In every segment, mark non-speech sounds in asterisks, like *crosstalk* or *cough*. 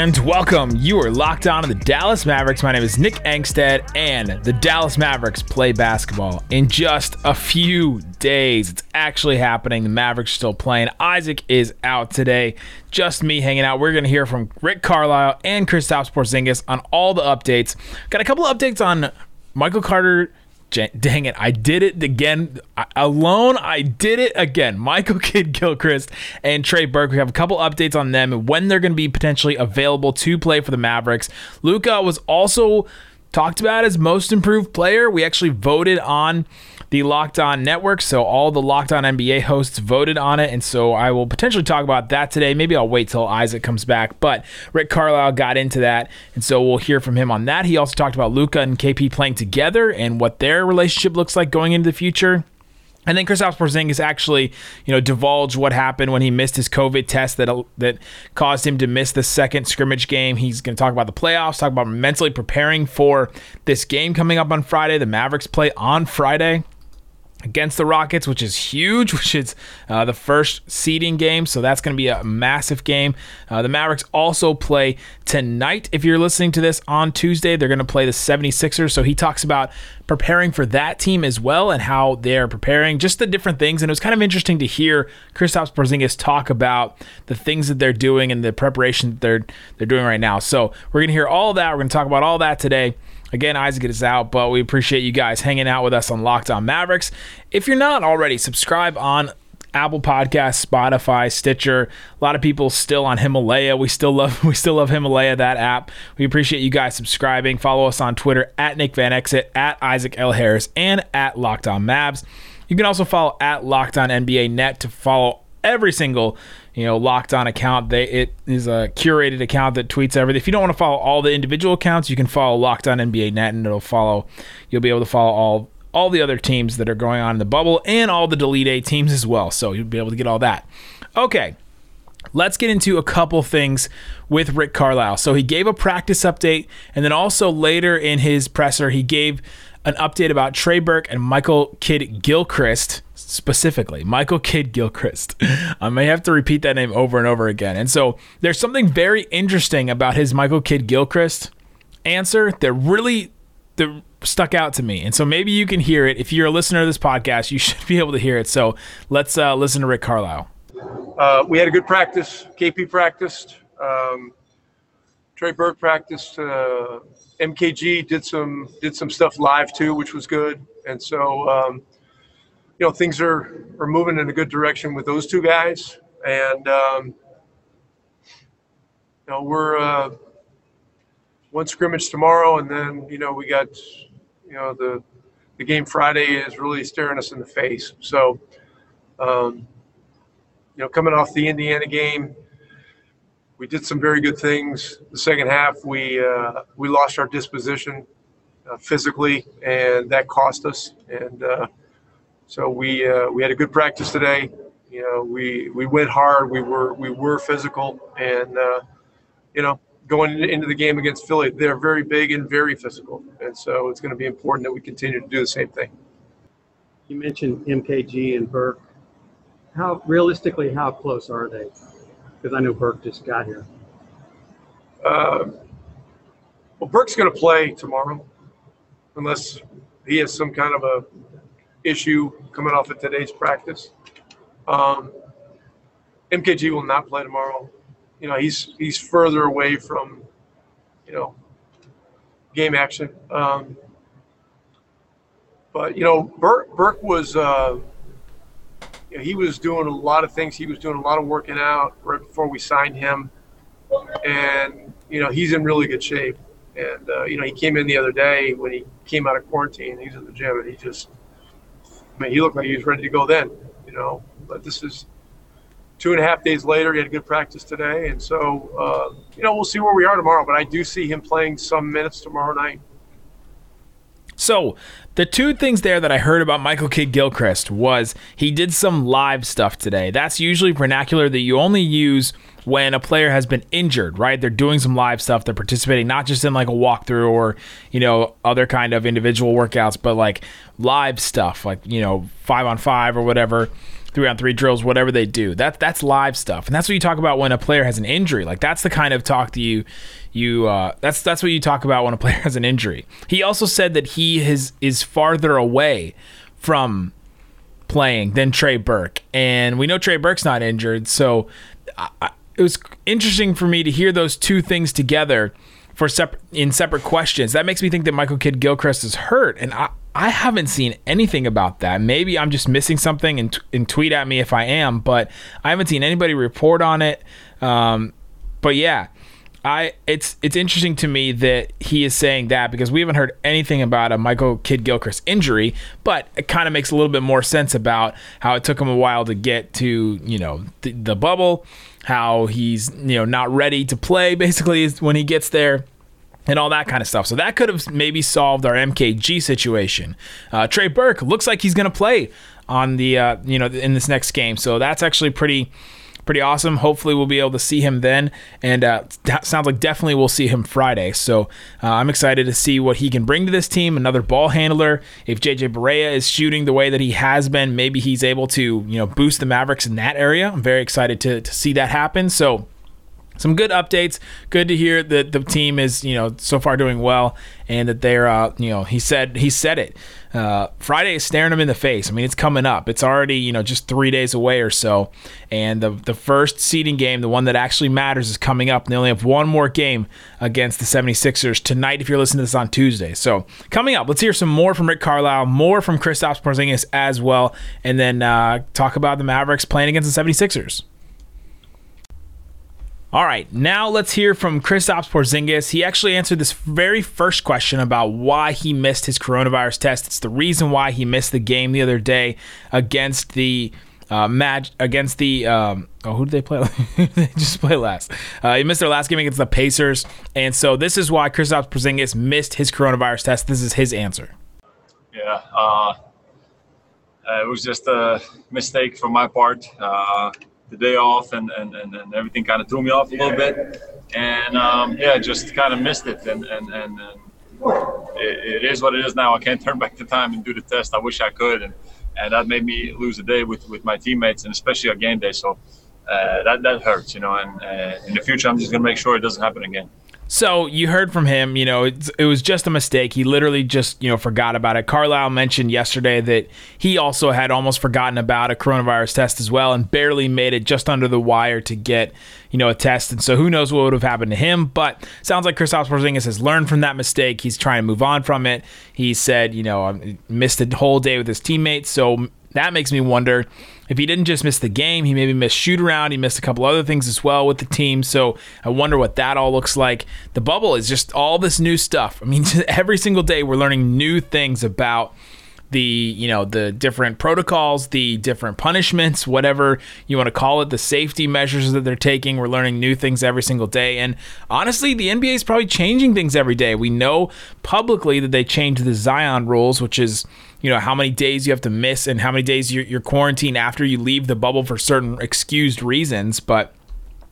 welcome. You are locked on to the Dallas Mavericks. My name is Nick Angstadt, and the Dallas Mavericks play basketball in just a few days. It's actually happening. The Mavericks are still playing. Isaac is out today. Just me hanging out. We're going to hear from Rick Carlisle and Kristaps Porzingis on all the updates. Got a couple of updates on Michael Carter dang it, I did it again. alone, I did it again. *laughs* Michael Kidd Gilchrist and Trey Burke. We have a couple updates on them and when they're going to be potentially available to play for the Mavericks. Luka was also talked about as most improved player. We actually voted on the Locked On Network. So all the Locked On NBA hosts voted on it. And so I will potentially talk about that today. Maybe I'll wait till Isaac comes back. But Rick Carlisle got into that. And so we'll hear from him on that. He also talked about Luka and KP playing together and what their relationship looks like going into the future. And then Kristaps Porzingis actually, you know, divulged what happened when he missed his COVID test that that caused him to miss the second scrimmage game. He's going to talk about the playoffs, talk about mentally preparing for this game coming up on Friday. The Mavericks play on Friday against the Rockets, which is huge, *laughs* which is uh, the first seeding game. So that's going to be a massive game. Uh, the Mavericks also play tonight. If you're listening to this on Tuesday, they're going to play the 76ers. So he talks about preparing for that team as well and how they're preparing, just the different things. And it was kind of interesting to hear Kristaps Porzingis talk about the things that they're doing and the preparation that they're they're doing right now. So we're going to hear all that. We're going to talk about all that today. Again, Isaac is out, but we appreciate you guys hanging out with us on Locked On Mavericks. If you're not already, subscribe on Apple Podcasts, Spotify, Stitcher. A lot of people still on Himalaya. We still love *laughs* we still love Himalaya, that app. We appreciate you guys subscribing. Follow us on Twitter at Nick Van Exit, at Isaac L. Harris, and at Locked On Mavs. You can also follow at Locked On NBA Net to follow every single you know locked on account. They it is a curated account that tweets everything. If you don't want to follow all the individual accounts you can follow locked on nba net and it'll follow you'll be able to follow all all the other teams that are going on in the bubble and all the delete a teams as well. So you'll be able to get all that. Okay Let's get into a couple things with Rick Carlisle. So he gave a practice update, and then also later in his presser, he gave an update about Trey Burke and Michael Kidd Gilchrist specifically. Michael Kidd Gilchrist. *laughs* I may have to repeat that name over and over again. And so there's something very interesting about his Michael Kidd Gilchrist answer that really that stuck out to me. And so maybe you can hear it. If you're a listener to this podcast, you *laughs* should be able to hear it. So let's uh, listen to Rick Carlisle. Uh, we had a good practice. KP practiced. Um, Trey Burke practiced. Uh, MKG did some did some stuff live too, which was good. And so, um, you know, things are are moving in a good direction with those two guys. And um, you know, we're uh, one scrimmage tomorrow, and then you know we got you know the the game Friday is really staring us in the face. So, um, you know, coming off the Indiana game we did some very good things. The second half, we uh, we lost our disposition uh, physically, and that cost us. And uh, so we uh, we had a good practice today. You know, we we went hard. We were we were physical, and uh, you know, going into the game against Philly, they're very big and very physical, and so it's going to be important that we continue to do the same thing. You mentioned MKG and Burke. How realistically, how close are they? Because I know Burke just got here. Uh, well, Burke's going to play tomorrow, unless he has some kind of a issue coming off of today's practice. Um, MKG will not play tomorrow. You know, he's he's further away from, you know, game action. Um, but you know, Burke Burke was uh, you know, he was doing a lot of things. He was doing a lot of working out right before we signed him, and you know he's in really good shape. And uh, you know he came in the other day when he came out of quarantine. He's in the gym, and he just, mean, he looked like he was ready to go then. You know, but this is two and a half days later. He had good practice today, and so uh, you know we'll see where we are tomorrow. But I do see him playing some minutes tomorrow night. So, the two things there that I heard about Michael Kidd Gilchrist was he did some live stuff today. That's usually vernacular that you only use when a player has been injured, right? They're doing some live stuff. They're participating not just in like a walkthrough or, you know, other kind of individual workouts, but like live stuff, like, you know, five on five or whatever three on three drills, whatever they do. That that's live stuff, and that's what you talk about when a player has an injury. Like that's the kind of talk that you you uh, that's that's what you talk about when a player *laughs* has an injury. He also said that he is is farther away from playing than Trey Burke, and we know Trey Burke's not injured, so I, it was interesting for me to hear those two things together for separate in separate questions. That makes me think that Michael Kidd Gilchrist is hurt, and I I haven't seen anything about that. Maybe I'm just missing something and, and tweet at me if I am, but I haven't seen anybody report on it. Um, but yeah, I it's it's interesting to me that he is saying that because we haven't heard anything about a Michael Kidd Gilchrist injury, but it kind of makes a little bit more sense about how it took him a while to get to you know the bubble, how he's you know not ready to play basically when he gets there and all that kind of stuff. So that could have maybe solved our MKG situation. Uh, Trey Burke looks like he's going to play on the uh, you know in this next game, so that's actually pretty pretty awesome. Hopefully, we'll be able to see him then, and uh, sounds like definitely we'll see him Friday. So uh, I'm excited to see what he can bring to this team. Another ball handler. If JJ Barea is shooting the way that he has been, maybe he's able to you know boost the Mavericks in that area. I'm very excited to to see that happen. So some good updates. Good to hear that the team is, you know, so far doing well, and that they're, uh, you know, he said he said it. Uh, Friday is staring him in the face. I mean, it's coming up. It's already, you know, just three days away or so, and the the first seeding game, the one that actually matters, is coming up. And they only have one more game against the 76ers tonight. If you're listening to this on Tuesday, so coming up, let's hear some more from Rick Carlisle, more from Kristaps Porzingis as well, and then uh, talk about the Mavericks playing against the 76ers. All right, now let's hear from Kristaps Porzingis. He actually answered this very first question about why he missed his coronavirus test. It's the reason why he missed the game the other day against the uh, match against the um, oh who did they play? *laughs* they just play last. Uh, he missed their last game against the Pacers, and so this is why Kristaps Porzingis missed his coronavirus test. This is his answer. Yeah, uh, it was just a mistake from my part. Uh, the day off and, and, and, and everything kind of threw me off a little bit. And um, yeah, just kind of missed it. And, and, and, and it, it is what it is now. I can't *laughs* turn back the time and do the test. I wish I could. And, and that made me lose a day with, with my teammates and especially a game day. So uh, that, that hurts, you know. And uh, in the future, I'm just going to make sure it doesn't happen again. So you heard from him, you know, it was just a mistake. He literally just, you know, forgot about it. Carlisle mentioned yesterday that he also had almost forgotten about a coronavirus test as well and barely made it just under the wire to get, you know, a test. And so who knows what would have happened to him. But sounds like Kristaps Porzingis has learned from that mistake. He's trying to move on from it. He said, you know, I missed a whole day with his teammates. So that makes me wonder if he didn't just miss the game, he maybe missed shoot around. He missed a couple other things as well with the team. So I wonder what that all looks like. The bubble is just all this new stuff. I mean, *laughs* every single day we're learning new things about the you know the different protocols the different punishments whatever you want to call it the safety measures that they're taking we're learning new things every single day and honestly the nba is probably changing things every day we know publicly that they changed the zion rules which is you know how many days you have to miss and how many days you're, you're quarantined after you leave the bubble for certain excused reasons but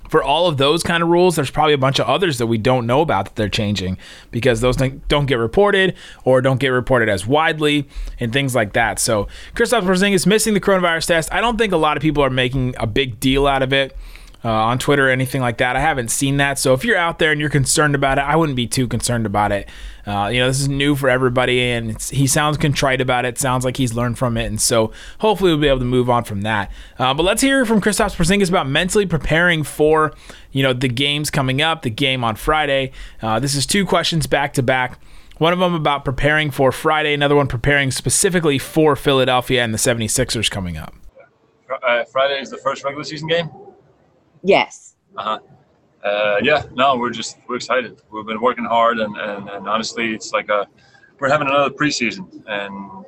for all of those kind of rules, there's probably a bunch of others that we don't know about that they're changing because those don't get reported or don't get reported as widely and things like that. So Kristaps Porzingis missing the coronavirus test. I don't think a lot of people are making a big deal out of it uh, on Twitter or anything like that. I haven't seen that. So if you're out there and you're concerned about it, I wouldn't be too concerned about it. Uh, you know, this is new for everybody, and he sounds contrite about it. Sounds like he's learned from it, and so hopefully we'll be able to move on from that. Uh, but let's hear from Kristaps Porzingis about mentally preparing for you know the games coming up, the game on Friday. Uh, this is two questions back to back. One of them about preparing for Friday, another one preparing specifically for Philadelphia and the 76ers coming up. Uh, Friday is the first regular season game. Yes. Uh-huh. Uh, yeah, no, we're just we're excited. We've been working hard, and, and, and honestly, it's like a we're having another preseason, and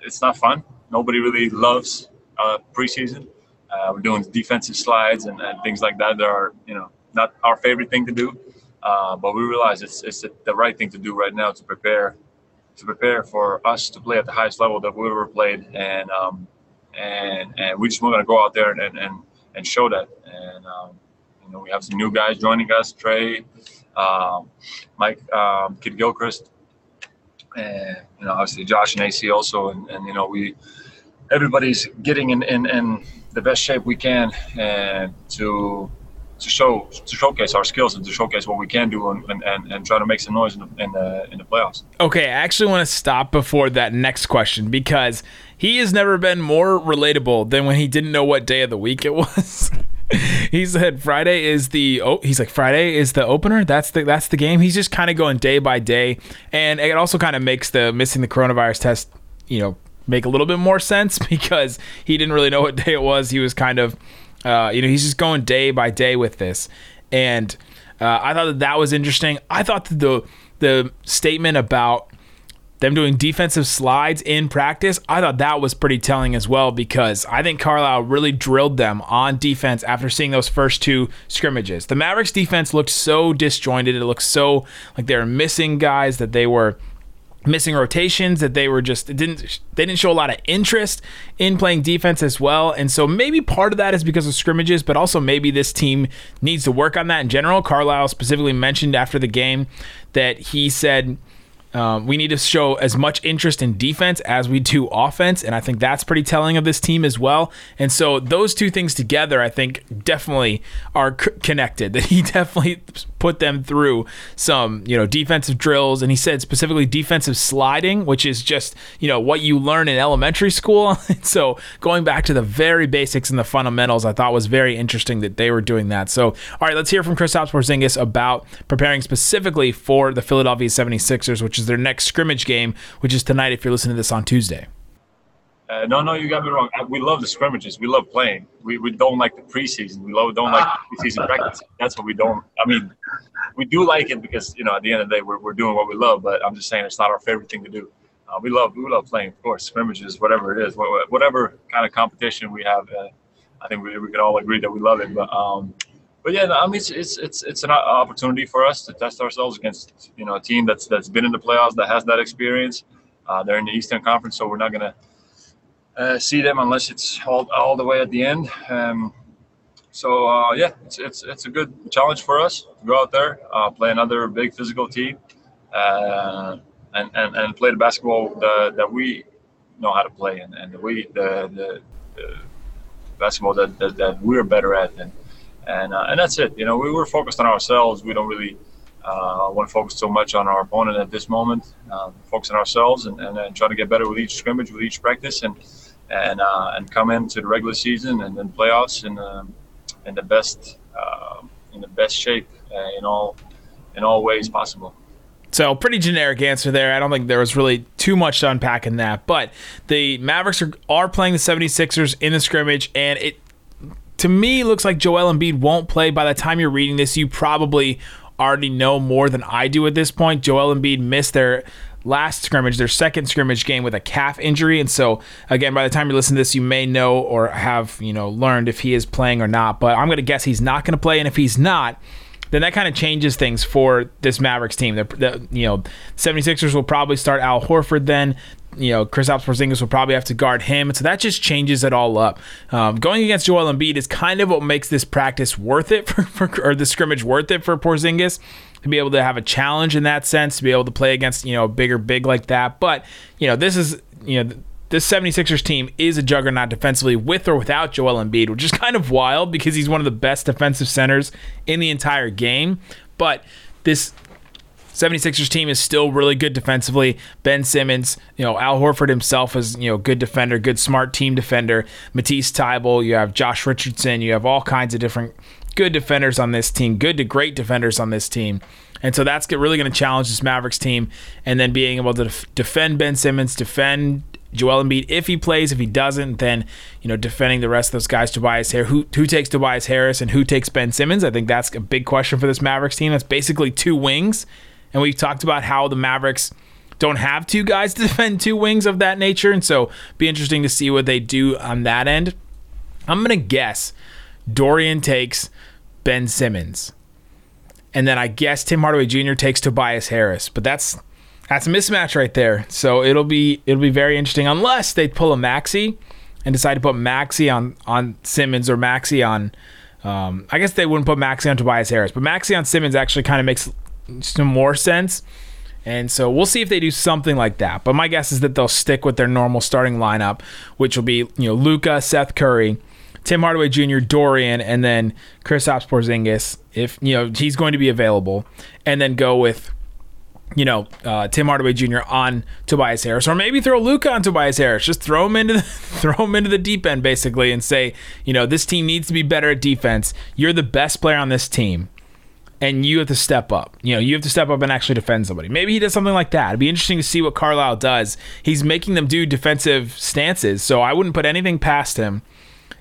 it's not fun. Nobody really loves uh, preseason. Uh, we're doing defensive slides and, and things like that. That are you know not our favorite thing to do, uh, but we realize it's it's the right thing to do right now to prepare to prepare for us to play at the highest level that we've ever played, and um, and and we just want to go out there and, and and show that. And um, you know, we have some new guys joining us: Trey, um, Mike, um, Kidd Gilchrist, and you know, obviously Josh and AC also. And, and you know, we everybody's getting in, in, in the best shape we can and to to show to showcase our skills and to showcase what we can do and, and, and try to make some noise in the, in the in the playoffs. Okay, I actually want to stop before that next question because he has never been more relatable than when he didn't know what day of the week it was. *laughs* he said Friday is the oh he's like Friday is the opener. That's the that's the game. He's just kind of going day by day, and it also kind of makes the missing the coronavirus test, you know, make a little bit more sense *laughs* because he didn't really know what day it was. He was kind of, uh, you know, he's just going day by day with this, and uh, I thought that that was interesting. I thought that the the statement about them doing defensive slides in practice, I thought that was pretty telling as well because I think Carlisle really drilled them on defense after seeing those first two scrimmages. The Mavericks defense looked so disjointed. It looked so like they were missing guys that they were missing rotations that they were just didn't they didn't show a lot of interest in playing defense as well and so maybe part of that is because of scrimmages but also maybe this team needs to work on that in general carlisle specifically mentioned after the game that he said um, we need to show as much interest in defense as we do offense, and I think that's pretty telling of this team as well. And so those two things together, I think, definitely are c- connected. *laughs* That he definitely put them through some, you know, defensive drills, and he said specifically defensive sliding, which is just, you know, what you learn in elementary school. *laughs* so going back to the very basics and the fundamentals, I thought was very interesting that they were doing that. So, all right, let's hear from Kristaps Porzingis about preparing specifically for the Philadelphia 76ers, which is their next scrimmage game, which is tonight if you're listening to this on Tuesday. Uh, no, no, you got me wrong. We love the scrimmages. We love playing. We, we don't like the preseason. We love, don't like the preseason *laughs* practice. That's what we don't. I mean, we do like it because you know at the end of the day we're, we're doing what we love. But I'm just saying it's not our favorite thing to do. Uh, we love we love playing, of course, scrimmages, whatever it is, whatever kind of competition we have. Uh, I think we, we can all agree that we love it. But um, but yeah, I mean it's it's it's it's an opportunity for us to test ourselves against you know a team that's that's been in the playoffs that has that experience. Uh, they're in the Eastern Conference, so we're not gonna uh, see them unless it's all, all the way at the end. Um, so uh, yeah, it's, it's it's a good challenge for us to go out there, uh, play another big physical team, uh, and, and and play the basketball that, that we know how to play and, and we the, the, the basketball that, that, that, we're better at and and uh, and that's it. You know, we were focused on ourselves. We don't really uh, want to focus so much on our opponent at this moment. Um, focus on ourselves and, and, and, try to get better with each scrimmage, with each practice, and and uh, and come into the regular season and then playoffs in um, in the best um, in the best shape uh, in all in all ways possible. So, pretty generic answer there. I don't think there was really too much to unpack in that. But the Mavericks are, are playing the 76ers in the scrimmage, and it to me it looks like Joel Embiid won't play. By the time you're reading this, you probably already know more than I do at this point. Joel Embiid missed their last scrimmage, their second scrimmage game with a calf injury. And so, again, by the time you listen to this, you may know or have, you know, learned if he is playing or not. But I'm going to guess he's not going to play. And if he's not, then that kind of changes things for this Mavericks team. The, the, you know, 76ers will probably start Al Horford then. You know, Chris Kristaps Porzingis will probably have to guard him. So that just changes it all up. Um, going against Joel Embiid is kind of what makes this practice worth it *laughs* for, for or the scrimmage worth it for Porzingis to be able to have a challenge in that sense, to be able to play against, you know, a bigger big like that. But, you know, this is, you know, this 76ers team is a juggernaut defensively with or without Joel Embiid, which is kind of wild because he's one of the best defensive centers in the entire game. But this 76ers team is still really good defensively. Ben Simmons, you know, Al Horford himself is, you know, good defender, good smart team defender. Matisse Thybulle, you have Josh Richardson, you have all kinds of different good defenders on this team, good to great defenders on this team. And so that's really going to challenge this Mavericks team. And then being able to def- defend Ben Simmons, defend Joel Embiid if he plays. If he doesn't, then you know defending the rest of those guys. Tobias Harris, who who takes Tobias Harris and who takes Ben Simmons? I think that's a big question for this Mavericks team. That's basically two wings, and we've talked about how the Mavericks don't have two guys to *laughs* defend two wings of that nature, and so be interesting to see what they do on that end. I'm gonna guess Dorian takes Ben Simmons. And then I guess Tim Hardaway Jr. takes Tobias Harris. But that's That's a mismatch right there. So it'll be it'll be very interesting unless they pull a Maxi and decide to put Maxi on on Simmons or Maxi on. Um, I guess they wouldn't put Maxi on Tobias Harris, but Maxi on Simmons actually kind of makes some more sense. And so we'll see if they do something like that. But my guess is that they'll stick with their normal starting lineup, which will be you know Luka, Seth Curry, Tim Hardaway Jr., Dorian, and then Kristaps Porzingis if you know he's going to be available, and then go with you know, uh, Tim Hardaway Jr. on Tobias Harris, or maybe throw Luka on Tobias Harris. Just throw him into the, *laughs* throw him into the deep end, basically, and say, you know, this team needs to be better at defense. You're the best player on this team, and you have to step up. You know, you have to step up and actually defend somebody. Maybe he does something like that. It'd be interesting to see what Carlisle does. He's making them do defensive stances, so I wouldn't put anything past him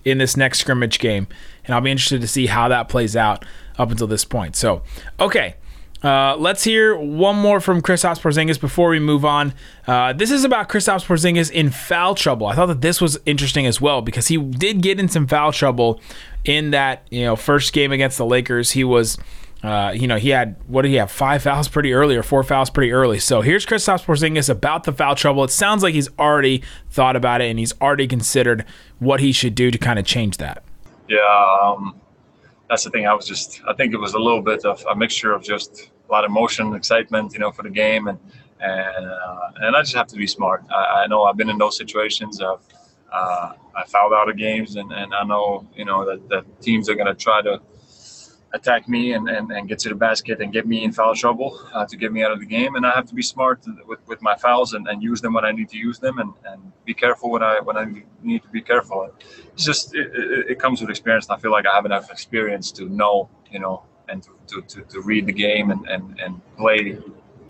in this next scrimmage game, and I'll be interested to see how that plays out up until this point. So, okay. Uh, let's hear one more from Kristaps Porzingis before we move on. Uh, this is about Kristaps Porzingis in foul trouble. I thought that this was interesting as well because he did get in some foul trouble in that you know first game against the Lakers. He was. Uh, you know, he had what did he have? Five fouls pretty early, or four fouls pretty early. So here's Kristaps Porzingis about the foul trouble. It sounds like he's already thought about it and he's already considered what he should do to kind of change that. Yeah, um, that's the thing. I was just, I think it was a little bit of a mixture of just a lot of emotion, excitement, you know, for the game, and and uh, and I just have to be smart. I, I know I've been in those situations. Of, uh, I fouled out of games, and, and I know you know that, that teams are going to try to attack me and, and, and get to the basket and get me in foul trouble uh, to get me out of the game. And I have to be smart with, with my fouls and, and use them when I need to use them and, and be careful when I when I need to be careful. It's just it, it, it comes with experience. And I feel like I have enough experience to know you know and to, to, to, read the game and, and, and play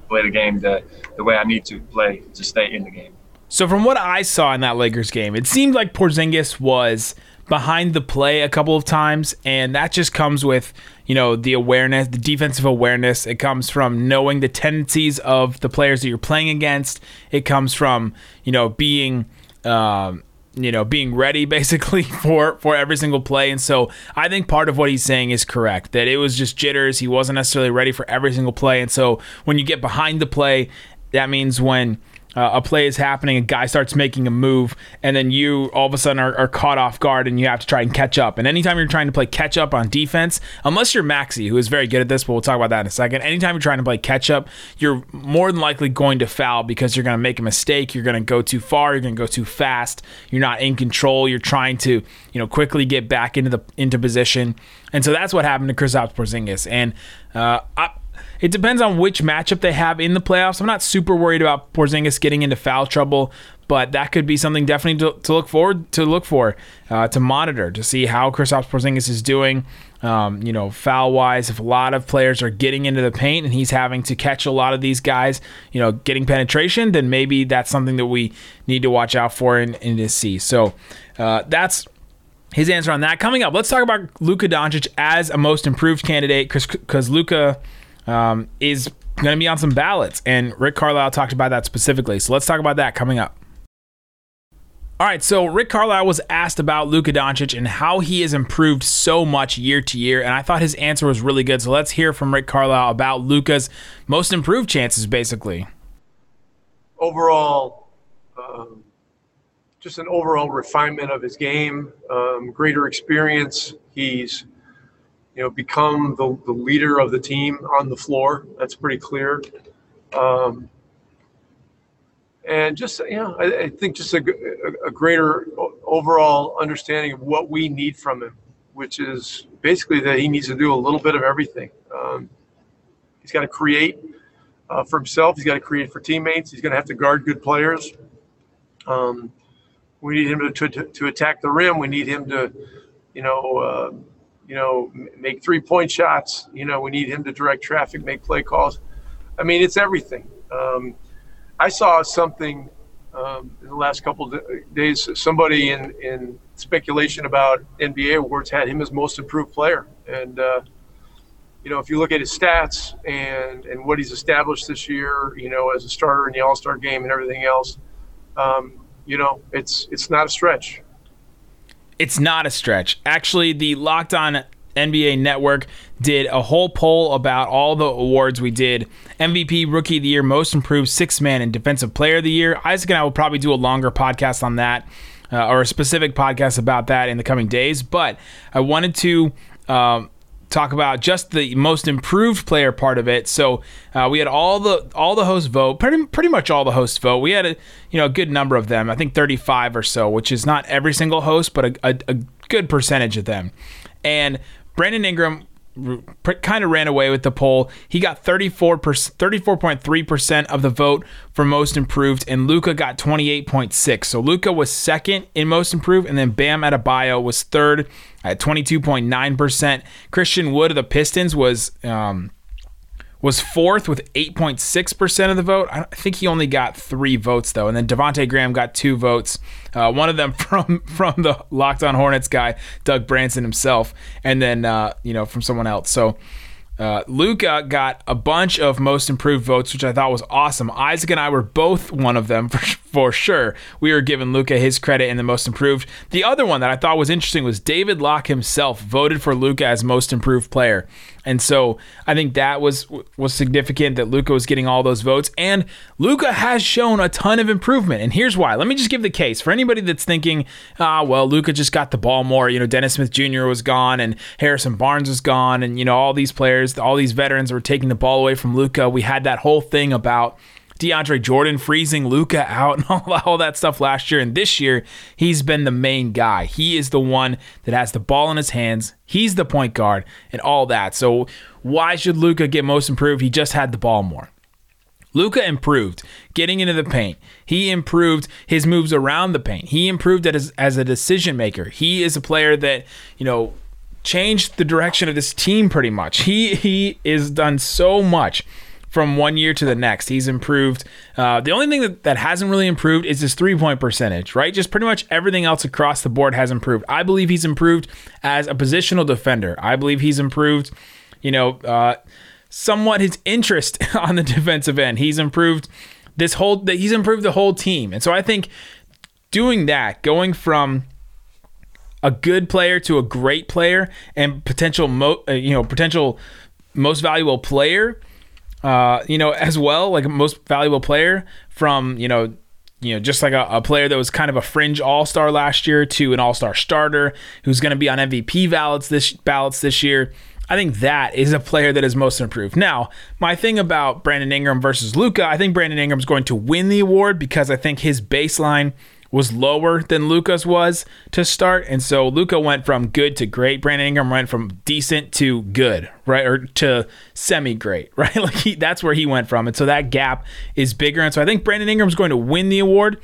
play the game the, the way I need to play to stay in the game. So from what I saw in that Lakers game, it seemed like Porzingis was behind the play a couple of times, and that just comes with you know the awareness, the defensive awareness. It comes from knowing the tendencies of the players that you're playing against. It comes from you know being. Um, you know, being ready *laughs* basically for for every single play. And so I think part of what he's saying is correct that it was just jitters. He wasn't necessarily ready for every single play. And so when you get behind the play, that means when uh, a play is happening, a guy starts making a move, and then you all of a sudden are, are, caught off guard and you have to try and catch up. And anytime you're trying to play catch up on defense, unless you're Maxi, who is very good at this, but we'll talk about that in a second. Anytime you're trying to play catch up, you're more than likely going to foul because you're going to make a mistake. You're going to go too far. You're going to go too fast. You're not in control. You're trying to, you know, quickly get back into the into position. And so that's what happened to Kristaps Porzingis. And uh, I, it depends on which matchup they have in the playoffs. I'm not super worried about Porzingis getting into foul trouble, but that could be something definitely to, to look forward to look for, uh, to monitor, to see how Kristaps Porzingis is doing. Um, you know, foul wise, if a lot of players are getting into the paint and he's having to catch a lot of these guys, you know, getting penetration, then maybe that's something that we need to watch out for and, and to see. So uh, that's his answer on that. Coming up, let's talk about Luka Doncic as a most improved candidate because Luka um, is going to be on some ballots. And Rick Carlisle talked about that specifically. So let's talk about that coming up. All right, so Rick Carlisle was asked about Luka Doncic and how he has improved so much year to year, and I thought his answer was really good. So let's hear from Rick Carlisle about Luka's most improved chances, basically. Overall, um, just an overall refinement of his game, um, greater experience. He's you know, become the, the leader of the team on the floor. That's pretty clear. Um, and just, you know, I, I think just a, a, greater overall understanding of what we need from him, which is basically that he needs to do a little bit of everything. Um, he's got to create uh, for himself. He's got to create for teammates. He's going to have to guard good players. Um, we need him to, to, to attack the rim. We need him to, you know, uh, you know, make three point shots. You know, we need him to direct traffic, make play calls. I mean, it's everything. Um, I saw something um, in the last couple days. Somebody in, in speculation about NBA awards had him as most improved player. And, uh, you know, if you look at his stats and, and what he's established this year, you know, as a starter in the All Star game and everything else, um, you know, it's it's not a stretch it's not a stretch. Actually, the Locked On NBA Network did a whole poll about all the awards we did MVP, Rookie of the Year, Most Improved, Six Man, and Defensive Player of the Year. Isaac and I will probably do a longer podcast on that uh, or a specific podcast about that in the coming days. But I wanted to. Um, talk about just the most improved player part of it. So uh, we had all the all the hosts vote, pretty pretty much all the hosts vote. We had a you know a good number of them, I think 35 or so, which is not every single host, but a, a, a good percentage of them. And Brandon Ingram kind of ran away with the poll. He got 34 34.3% of the vote for most improved and Luka got 28.6. So Luka was second in most improved and then Bam Adebayo was third at 22.9%. Christian Wood of the Pistons was um, was fourth with 8.6% of the vote. I think he only got three votes, though. And then Devonte Graham got two votes. Uh, one of them *laughs* from from the Locked On Hornets guy, Doug Branson himself, and then, uh, you know, from someone else. So uh, Luka got a bunch of most improved votes, which I thought was awesome. Isaac and I were both one of them *laughs* for, for sure. We were giving Luka his credit in the most improved. The other one that I thought was interesting was David Locke himself voted for Luka as most improved player. And so I think that was was significant that Luka was getting all those votes. And Luka has shown a ton of improvement. And here's why. Let me just give the case for anybody that's thinking, ah, well, Luka just got the ball more. You know, Dennis Smith Jr. was gone and Harrison Barnes was gone, and you know all these players, all these veterans were taking the ball away from Luka. We had that whole thing about DeAndre Jordan freezing Luka out *laughs* and all, all that stuff last year. And this year, he's been the main guy. He is the one that has the ball in his hands. He's the point guard and all that. So why should Luka get most improved? He just had the ball more. Luka improved getting into the paint. He improved his moves around the paint. He improved as, as a decision maker. He is a player that, you know, changed the direction of this team pretty much. He he is done so much from one year to the next. He's improved. Uh, the only thing that, that hasn't really improved is his three point percentage, right? Just pretty much everything else across the board has improved. I believe he's improved as a positional defender. I believe he's improved, you know, uh, somewhat his interest *laughs* on the defensive end. He's improved this whole, he's improved the whole team. And so I think doing that, going from a good player to a great player and potential, mo- uh, you know, potential most valuable player uh, you know, as well, like most valuable player from, you know, you know, just like a, a player that was kind of a fringe all star last year to an all star starter who's going to be on MVP ballots this ballots this year. I think that is a player that is most improved. Now, my thing about Brandon Ingram versus Luka, I think Brandon Ingram's going to win the award because I think his baseline was lower than Luka's was to start. And so Luka went from good to great. Brandon Ingram went from decent to good, right? Or to semi great, *laughs* right? Like he, that's where he went from. And so that gap is bigger. And so I think Brandon Ingram's going to win the award.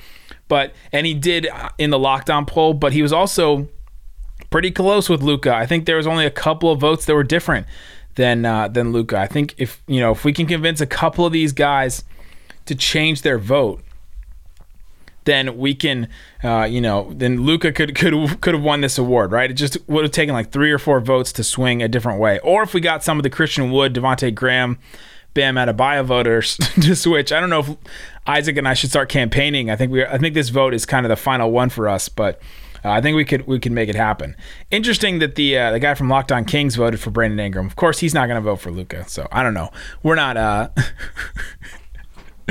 But, and he did in the Locked On poll, but he was also pretty close with Luka. I think there was only a couple of votes that were different than uh, than Luka. I think if you know if we can convince a couple of these guys to change their vote, then we can, uh, you know, then Luka could could could have won this award, right? It just would have taken like three or four votes to swing a different way. Or if we got some of the Christian Wood, Devonte Graham, Bam Adebayo voters *laughs* to switch. I don't know if Isaac and I should start campaigning. I think we I think this vote is kind of the final one for us, but. Uh, I think we could we could make it happen. Interesting that the uh, the guy from Locked On Kings voted for Brandon Ingram. Of course, he's not going to vote for Luka. So I don't know. We're not uh, *laughs*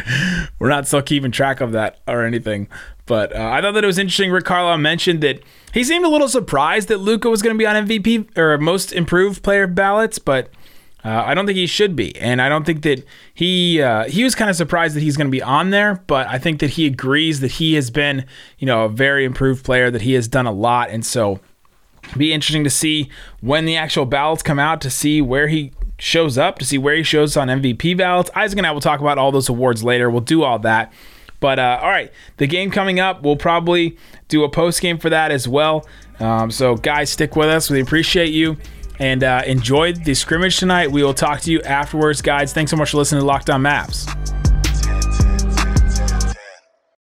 *laughs* we're not still keeping track of that or anything. But uh, I thought that it was interesting. Rick Carlisle mentioned that he seemed a little surprised that Luka was going to be on MVP or most improved player ballots, but uh, I don't think he should be, and I don't think that he uh, he was kind of surprised that he's going to be on there. But I think that he agrees that he has been, you know, a very improved player. That he has done a lot, and so be interesting to see when the actual ballots come out to see where he shows up to see where he shows on MVP ballots. Isaac and I will talk about all those awards later. We'll do all that. But uh, all right, the game coming up, we'll probably do a post game for that as well. Um, so, guys, stick with us. We appreciate you and uh, enjoy the scrimmage tonight. We will talk to you afterwards, guys. Thanks so much for listening to Locked On Mavs.